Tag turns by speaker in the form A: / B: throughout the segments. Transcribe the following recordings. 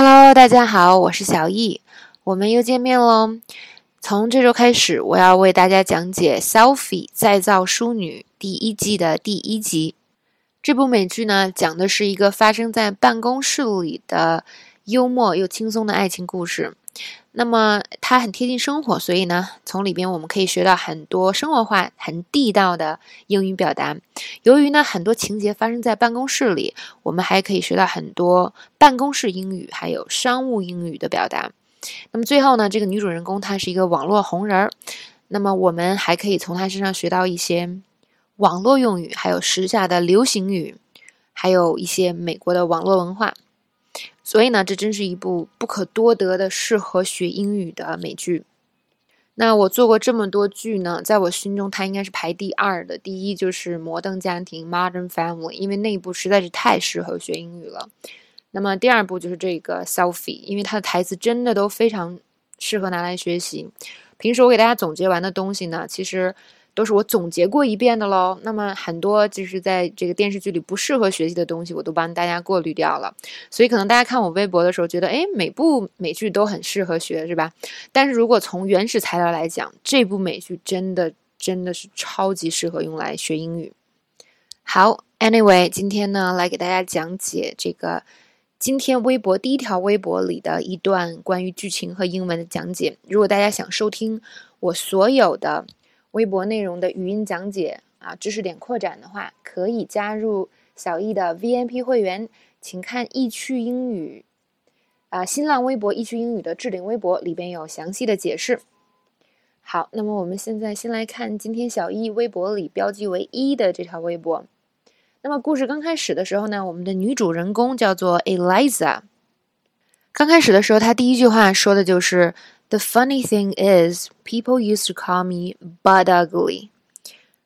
A: Hello，大家好，我是小易，我们又见面喽。从这周开始，我要为大家讲解《Selfie 再造淑女》第一季的第一集。这部美剧呢，讲的是一个发生在办公室里的幽默又轻松的爱情故事。那么它很贴近生活，所以呢，从里边我们可以学到很多生活化、很地道的英语表达。由于呢，很多情节发生在办公室里，我们还可以学到很多办公室英语，还有商务英语的表达。那么最后呢，这个女主人公她是一个网络红人儿，那么我们还可以从她身上学到一些网络用语，还有时下的流行语，还有一些美国的网络文化。所以呢，这真是一部不可多得的适合学英语的美剧。那我做过这么多剧呢，在我心中它应该是排第二的。第一就是《摩登家庭》（Modern Family），因为那一部实在是太适合学英语了。那么第二部就是这个《Selfie》，因为它的台词真的都非常适合拿来学习。平时我给大家总结完的东西呢，其实。都是我总结过一遍的喽。那么很多就是在这个电视剧里不适合学习的东西，我都帮大家过滤掉了。所以可能大家看我微博的时候，觉得哎，每部美剧都很适合学，是吧？但是如果从原始材料来讲，这部美剧真的真的是超级适合用来学英语。好，Anyway，今天呢来给大家讲解这个今天微博第一条微博里的一段关于剧情和英文的讲解。如果大家想收听我所有的。微博内容的语音讲解啊，知识点扩展的话，可以加入小易的 VNP 会员，请看易趣英语啊，新浪微博易趣英语的置顶微博里边有详细的解释。好，那么我们现在先来看今天小易微博里标记为一的这条微博。那么故事刚开始的时候呢，我们的女主人公叫做 Eliza。刚开始的时候，她第一句话说的就是。The funny thing is, people used to call me butt ugly。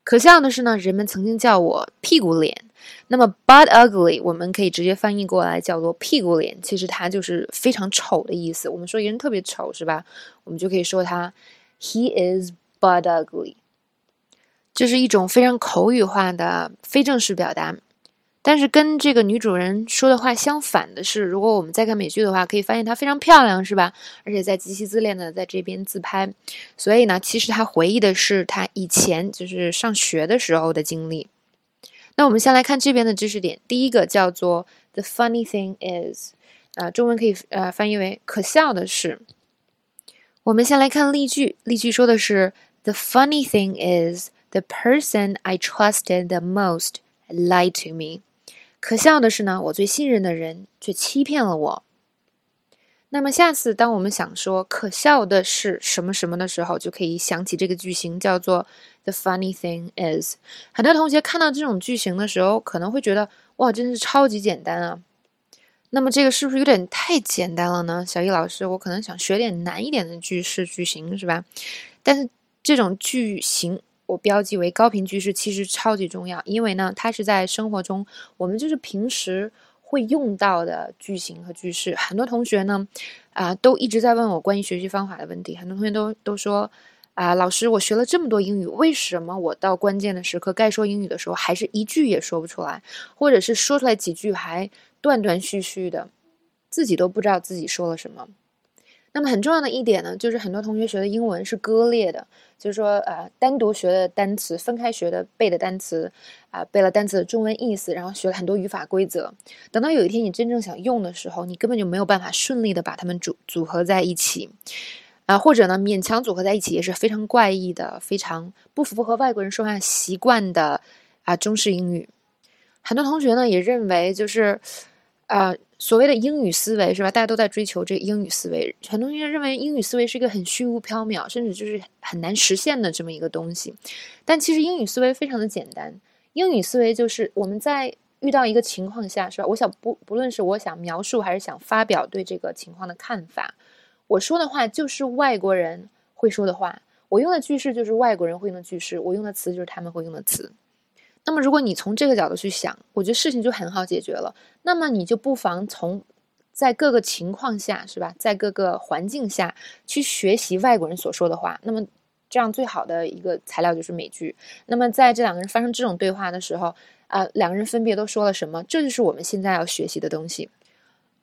A: 可笑的是呢，人们曾经叫我屁股脸。那么 butt ugly 我们可以直接翻译过来叫做屁股脸，其实它就是非常丑的意思。我们说一个人特别丑是吧？我们就可以说他 he is butt ugly，这是一种非常口语化的非正式表达。但是跟这个女主人说的话相反的是，如果我们再看美剧的话，可以发现她非常漂亮，是吧？而且在极其自恋的在这边自拍，所以呢，其实她回忆的是她以前就是上学的时候的经历。那我们先来看这边的知识点，第一个叫做 “the funny thing is”，啊，中文可以呃翻译为“可笑的是”。我们先来看例句，例句说的是 “the funny thing is the person I trusted the most Lie to me”。可笑的是呢，我最信任的人却欺骗了我。那么下次当我们想说可笑的是什么什么的时候，就可以想起这个句型，叫做 "The funny thing is"。很多同学看到这种句型的时候，可能会觉得哇，真是超级简单啊。那么这个是不是有点太简单了呢？小易老师，我可能想学点难一点的句式句型，是吧？但是这种句型。我标记为高频句式，其实超级重要，因为呢，它是在生活中我们就是平时会用到的句型和句式。很多同学呢，啊，都一直在问我关于学习方法的问题。很多同学都都说，啊，老师，我学了这么多英语，为什么我到关键的时刻该说英语的时候，还是一句也说不出来，或者是说出来几句还断断续续的，自己都不知道自己说了什么。那么很重要的一点呢，就是很多同学学的英文是割裂的，就是说，呃，单独学的单词，分开学的背的单词，啊，背了单词的中文意思，然后学了很多语法规则。等到有一天你真正想用的时候，你根本就没有办法顺利的把它们组组合在一起，啊，或者呢，勉强组合在一起也是非常怪异的，非常不符合外国人说话习惯的啊中式英语。很多同学呢也认为就是，啊。所谓的英语思维是吧？大家都在追求这个英语思维。很多同学认为英语思维是一个很虚无缥缈，甚至就是很难实现的这么一个东西。但其实英语思维非常的简单。英语思维就是我们在遇到一个情况下，是吧？我想不不论是我想描述还是想发表对这个情况的看法，我说的话就是外国人会说的话，我用的句式就是外国人会用的句式，我用的词就是他们会用的词。那么，如果你从这个角度去想，我觉得事情就很好解决了。那么，你就不妨从在各个情况下，是吧，在各个环境下去学习外国人所说的话。那么，这样最好的一个材料就是美剧。那么，在这两个人发生这种对话的时候，啊，两个人分别都说了什么？这就是我们现在要学习的东西。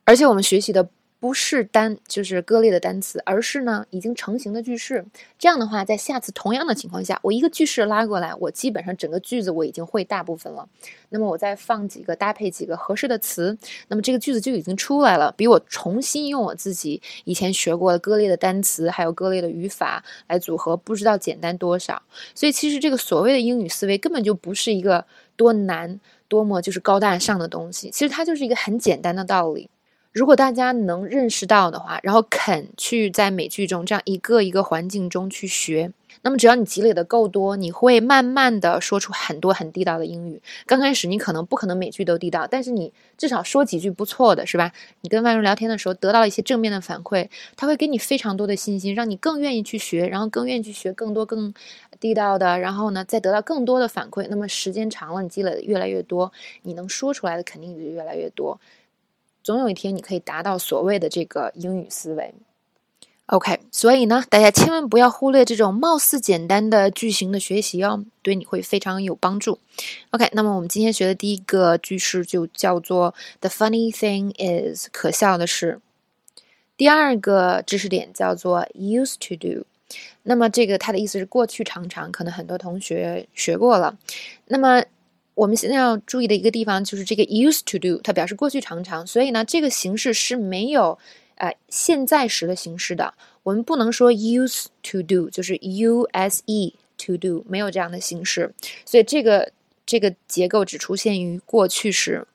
A: 而且，我们学习的不是单就是割裂的单词，而是呢已经成型的句式。这样的话，在下次同样的情况下，我一个句式拉过来，我基本上整个句子我已经会大部分了。那么我再放几个搭配几个合适的词，那么这个句子就已经出来了，比我重新用我自己以前学过的割裂的单词还有割裂的语法来组合，不知道简单多少。所以其实这个所谓的英语思维根本就不是一个多难、多么就是高大上的东西，其实它就是一个很简单的道理。如果大家能认识到的话，然后肯去在美剧中这样一个一个环境中去学，那么只要你积累的够多，你会慢慢的说出很多很地道的英语。刚开始你可能不可能每句都地道，但是你至少说几句不错的是吧？你跟外人聊天的时候得到了一些正面的反馈，他会给你非常多的信心，让你更愿意去学，然后更愿意去学更多更地道的，然后呢再得到更多的反馈。那么时间长了，你积累的越来越多，你能说出来的肯定就越来越多。总有一天，你可以达到所谓的这个英语思维。OK，所以呢，大家千万不要忽略这种貌似简单的句型的学习哦，对你会非常有帮助。OK，那么我们今天学的第一个句式就叫做 “The funny thing is”，可笑的是。第二个知识点叫做 “used to do”，那么这个它的意思是过去常常，可能很多同学学过了。那么我们现在要注意的一个地方就是这个 used to do，它表示过去常常，所以呢，这个形式是没有呃现在时的形式的。我们不能说 used to do，就是 u s e to do，没有这样的形式。所以这个这个结构只出现于过去时。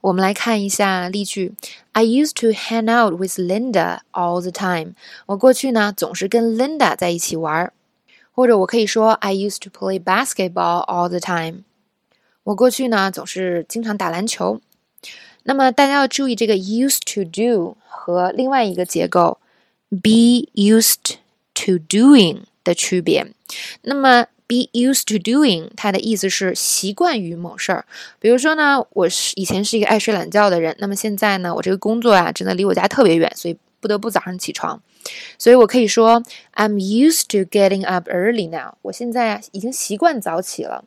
A: 我们来看一下例句：I used to hang out with Linda all the time。我过去呢总是跟 Linda 在一起玩儿。或者我可以说 I used to play basketball all the time。我过去呢总是经常打篮球，那么大家要注意这个 used to do 和另外一个结构 be used to doing 的区别。那么 be used to doing 它的意思是习惯于某事儿，比如说呢，我是以前是一个爱睡懒觉的人，那么现在呢，我这个工作啊真的离我家特别远，所以不得不早上起床，所以我可以说 I'm used to getting up early now。我现在已经习惯早起了。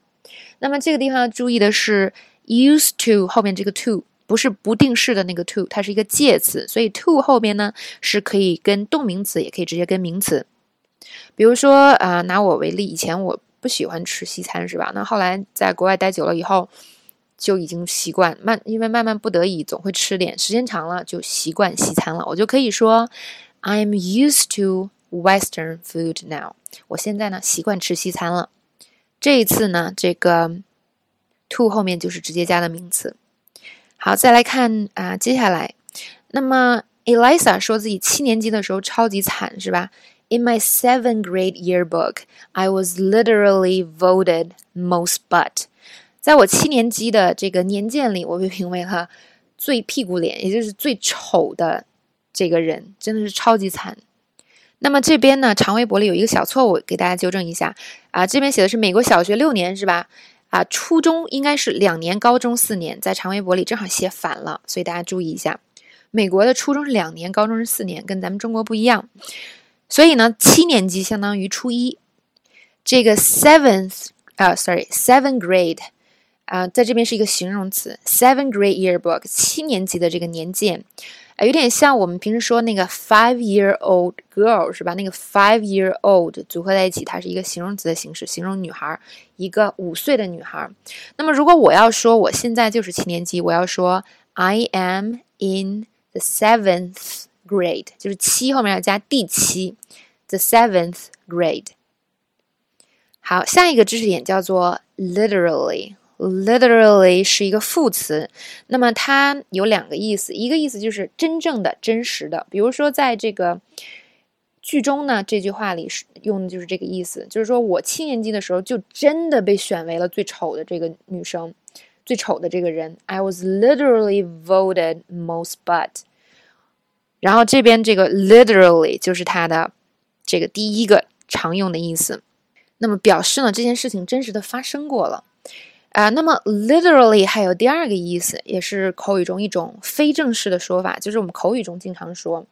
A: 那么这个地方要注意的是，used to 后面这个 to 不是不定式的那个 to，它是一个介词，所以 to 后边呢是可以跟动名词，也可以直接跟名词。比如说啊，拿我为例，以前我不喜欢吃西餐，是吧？那后来在国外待久了以后，就已经习惯慢，因为慢慢不得已总会吃点，时间长了就习惯西餐了。我就可以说，I'm used to Western food now。我现在呢习惯吃西餐了。这一次呢，这个 to 后面就是直接加的名词。好，再来看啊，接下来，那么 Elisa 说自己七年级的时候超级惨，是吧？In my seven grade yearbook, I was literally voted most butt。在我七年级的这个年鉴里，我被评为了最屁股脸，也就是最丑的这个人，真的是超级惨。那么这边呢，长微博里有一个小错误，给大家纠正一下啊。这边写的是美国小学六年是吧？啊，初中应该是两年，高中四年，在长微博里正好写反了，所以大家注意一下。美国的初中是两年，高中是四年，跟咱们中国不一样。所以呢，七年级相当于初一。这个 seventh 啊，sorry，seven grade 啊，在这边是一个形容词，seven grade yearbook，七年级的这个年鉴。哎有点像我们平时说那个 five-year-old girl 是吧？那个 five-year-old 组合在一起，它是一个形容词的形式，形容女孩，一个五岁的女孩。那么如果我要说我现在就是七年级，我要说 I am in the seventh grade，就是七后面要加第七，the seventh grade。好，下一个知识点叫做 literally。Literally 是一个副词，那么它有两个意思，一个意思就是真正的、真实的。比如说，在这个剧中呢，这句话里是用的就是这个意思，就是说我七年级的时候就真的被选为了最丑的这个女生，最丑的这个人。I was literally voted most butt。然后这边这个 literally 就是它的这个第一个常用的意思，那么表示呢这件事情真实的发生过了。啊，那么 literally 还有第二个意思，也是口语中一种非正式的说法，就是我们口语中经常说，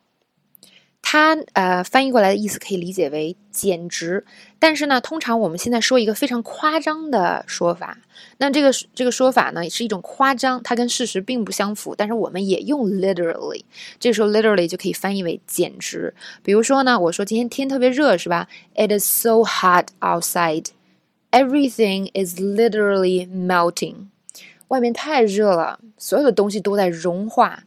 A: 它呃翻译过来的意思可以理解为简直，但是呢，通常我们现在说一个非常夸张的说法，那这个这个说法呢是一种夸张，它跟事实并不相符，但是我们也用 literally，这时候 literally 就可以翻译为简直。比如说呢，我说今天天特别热，是吧？It is so hot outside, everything is literally melting。外面太热了，所有的东西都在融化。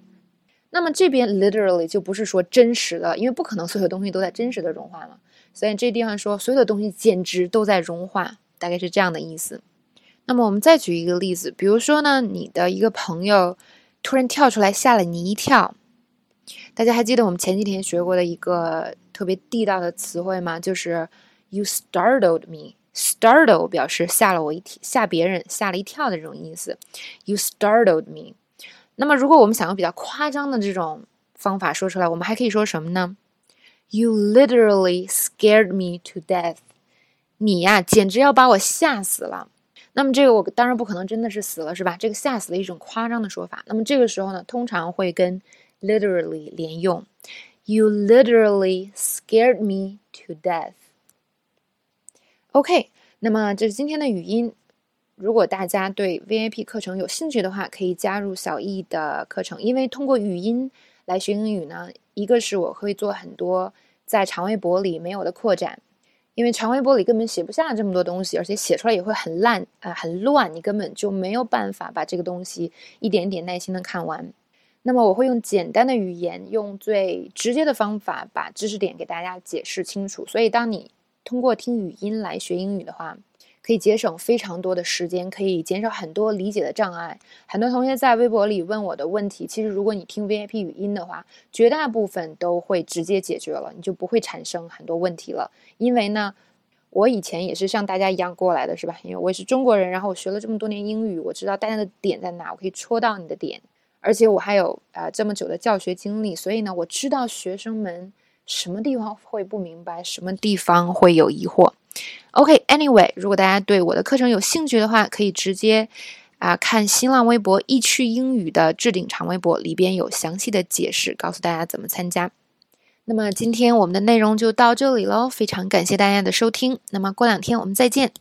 A: 那么这边 literally 就不是说真实的，因为不可能所有东西都在真实的融化嘛。所以这地方说所有的东西简直都在融化，大概是这样的意思。那么我们再举一个例子，比如说呢，你的一个朋友突然跳出来吓了你一跳。大家还记得我们前几天学过的一个特别地道的词汇吗？就是 you startled me。Startle 表示吓了我一跳，吓别人吓了一跳的这种意思。you startled me。那么，如果我们想用比较夸张的这种方法说出来，我们还可以说什么呢？You literally scared me to death。你呀，简直要把我吓死了。那么，这个我当然不可能真的是死了，是吧？这个吓死的一种夸张的说法。那么，这个时候呢，通常会跟 literally 连用。You literally scared me to death。OK，那么这是今天的语音。如果大家对 VIP 课程有兴趣的话，可以加入小易的课程。因为通过语音来学英语呢，一个是我会做很多在长微博里没有的扩展，因为长微博里根本写不下这么多东西，而且写出来也会很烂啊，很乱，你根本就没有办法把这个东西一点点耐心的看完。那么我会用简单的语言，用最直接的方法把知识点给大家解释清楚。所以当你通过听语音来学英语的话，可以节省非常多的时间，可以减少很多理解的障碍。很多同学在微博里问我的问题，其实如果你听 VIP 语音的话，绝大部分都会直接解决了，你就不会产生很多问题了。因为呢，我以前也是像大家一样过来的，是吧？因为我也是中国人，然后我学了这么多年英语，我知道大家的点在哪，我可以戳到你的点，而且我还有啊这么久的教学经历，所以呢，我知道学生们什么地方会不明白，什么地方会有疑惑。OK，Anyway，如果大家对我的课程有兴趣的话，可以直接啊看新浪微博“易趣英语”的置顶长微博，里边有详细的解释，告诉大家怎么参加。那么今天我们的内容就到这里喽，非常感谢大家的收听。那么过两天我们再见。